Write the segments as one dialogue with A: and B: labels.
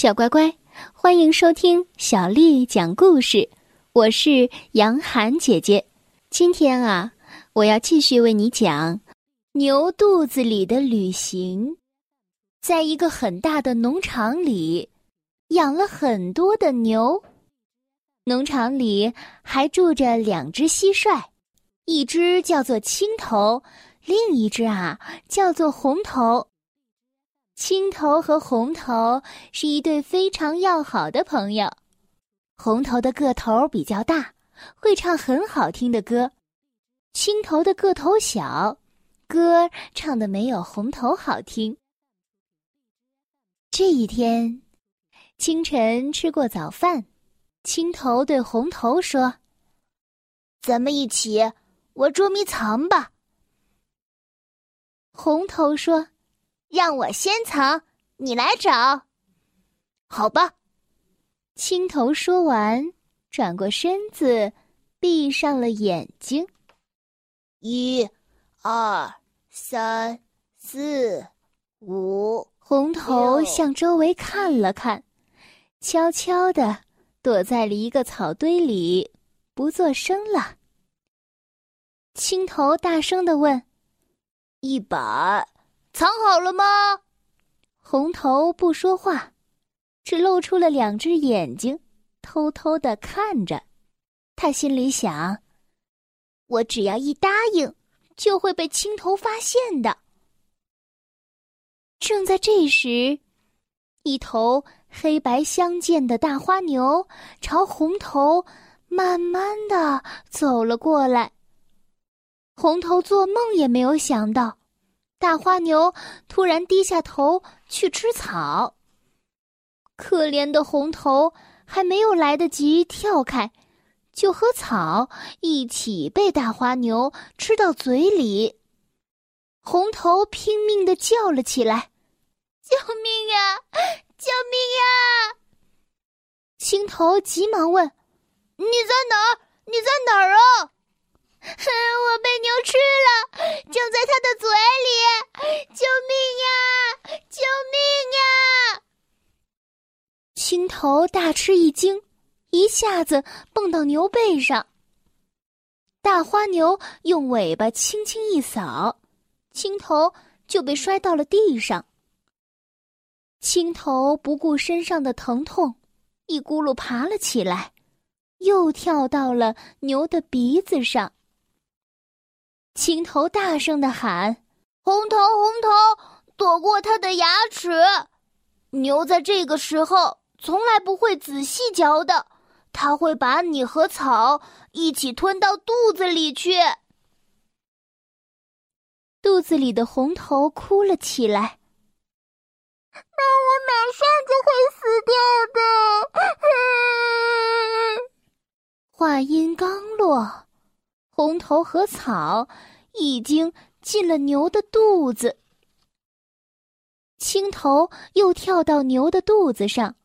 A: 小乖乖，欢迎收听小丽讲故事。我是杨涵姐姐。今天啊，我要继续为你讲牛肚子里的旅行。在一个很大的农场里，养了很多的牛。农场里还住着两只蟋蟀，一只叫做青头，另一只啊叫做红头。青头和红头是一对非常要好的朋友。红头的个头比较大，会唱很好听的歌；青头的个头小，歌唱的没有红头好听。这一天，清晨吃过早饭，青头对红头说：“
B: 咱们一起玩捉迷藏吧。”
A: 红头说。
B: 让我先藏，你来找。好吧。
A: 青头说完，转过身子，闭上了眼睛。
B: 一、二、三、四、五。
A: 红头向周围看了看，悄悄的躲在了一个草堆里，不作声了。青头大声的问：“
B: 一百。”藏好了吗？
A: 红头不说话，只露出了两只眼睛，偷偷的看着。他心里想：“我只要一答应，就会被青头发现的。”正在这时，一头黑白相间的大花牛朝红头慢慢的走了过来。红头做梦也没有想到。大花牛突然低下头去吃草，可怜的红头还没有来得及跳开，就和草一起被大花牛吃到嘴里。红头拼命的叫了起来：“
B: 救命呀！救命呀！”
A: 青头急忙问：“
B: 你在哪儿？你在哪儿啊？”哼我被牛吃了，就在它的嘴里！救命呀！救命呀！
A: 青头大吃一惊，一下子蹦到牛背上。大花牛用尾巴轻轻一扫，青头就被摔到了地上。青头不顾身上的疼痛，一咕噜爬了起来，又跳到了牛的鼻子上。青头大声的喊：“
B: 红头，红头，躲过它的牙齿！牛在这个时候从来不会仔细嚼的，它会把你和草一起吞到肚子里去。”
A: 肚子里的红头哭了起来：“
B: 那我马上就会死掉
A: 的！”话音刚落。红头和草已经进了牛的肚子，青头又跳到牛的肚子上，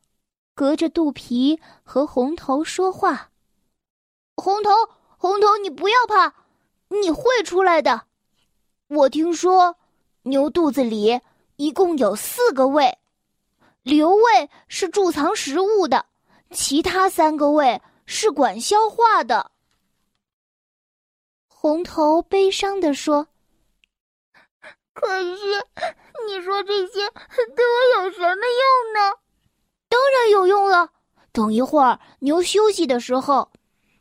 A: 隔着肚皮和红头说话：“
B: 红头，红头，你不要怕，你会出来的。我听说牛肚子里一共有四个胃，瘤胃是贮藏食物的，其他三个胃是管消化的。”
A: 红头悲伤地说：“
B: 可是，你说这些对我有什么用呢？当然有用了。等一会儿牛休息的时候，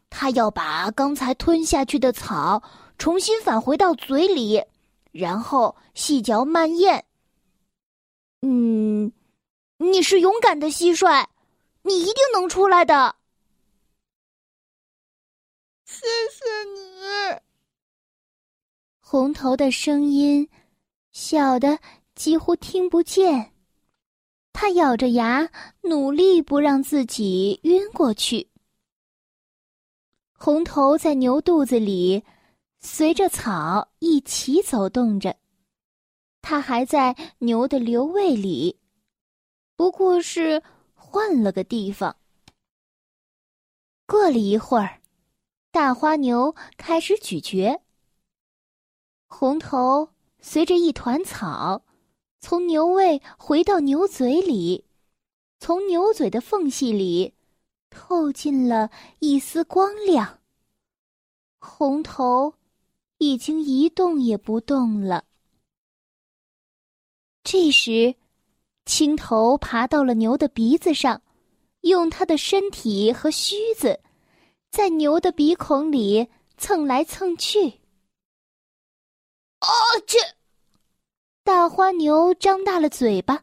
B: 它要把刚才吞下去的草重新返回到嘴里，然后细嚼慢咽。嗯，你是勇敢的蟋蟀，你一定能出来的。谢谢你。”
A: 红头的声音小的几乎听不见，他咬着牙，努力不让自己晕过去。红头在牛肚子里随着草一起走动着，他还在牛的瘤胃里，不过是换了个地方。过了一会儿，大花牛开始咀嚼。红头随着一团草，从牛胃回到牛嘴里，从牛嘴的缝隙里透进了一丝光亮。红头已经一动也不动了。这时，青头爬到了牛的鼻子上，用它的身体和须子在牛的鼻孔里蹭来蹭去。
B: 啊！这
A: 大花牛张大了嘴巴，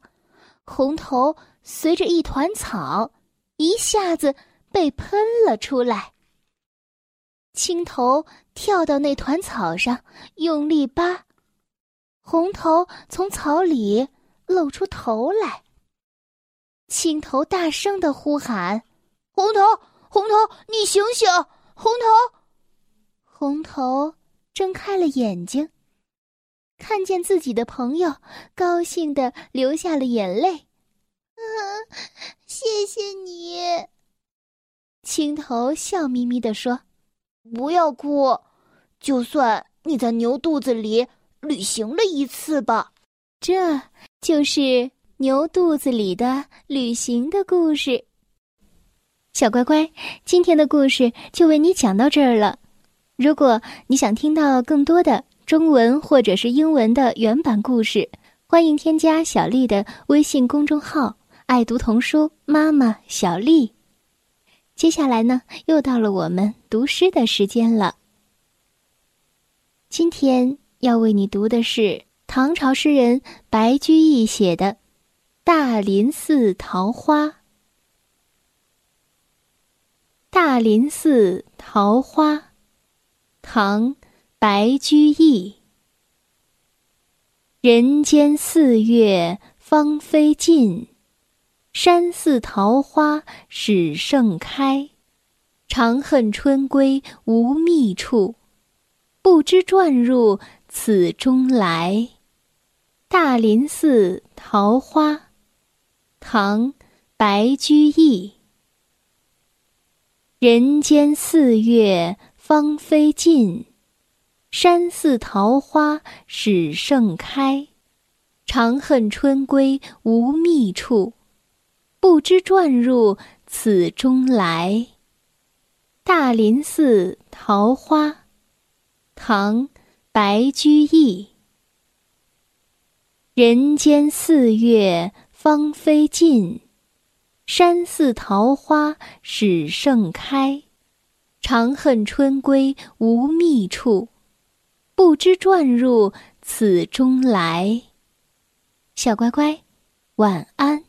A: 红头随着一团草一下子被喷了出来。青头跳到那团草上，用力扒。红头从草里露出头来。青头大声的呼喊：“
B: 红头，红头，你醒醒！红头！”
A: 红头睁开了眼睛，看见自己的朋友，高兴的流下了眼泪。
B: “嗯，谢谢你。”
A: 青头笑眯眯的说，“
B: 不要哭，就算你在牛肚子里。”旅行了一次吧，
A: 这就是牛肚子里的旅行的故事。小乖乖，今天的故事就为你讲到这儿了。如果你想听到更多的中文或者是英文的原版故事，欢迎添加小丽的微信公众号“爱读童书妈妈小丽”。接下来呢，又到了我们读诗的时间了。今天。要为你读的是唐朝诗人白居易写的《大林寺桃花》。大林寺桃花，唐·白居易。人间四月芳菲尽，山寺桃花始盛开。长恨春归无觅处，不知转入。此中来，大林寺桃花，唐·白居易。人间四月芳菲尽，山寺桃花始盛开。长恨春归无觅处，不知转入此中来。大林寺桃花，唐。白居易。人间四月芳菲尽，山寺桃花始盛开。长恨春归无觅处，不知转入此中来。小乖乖，晚安。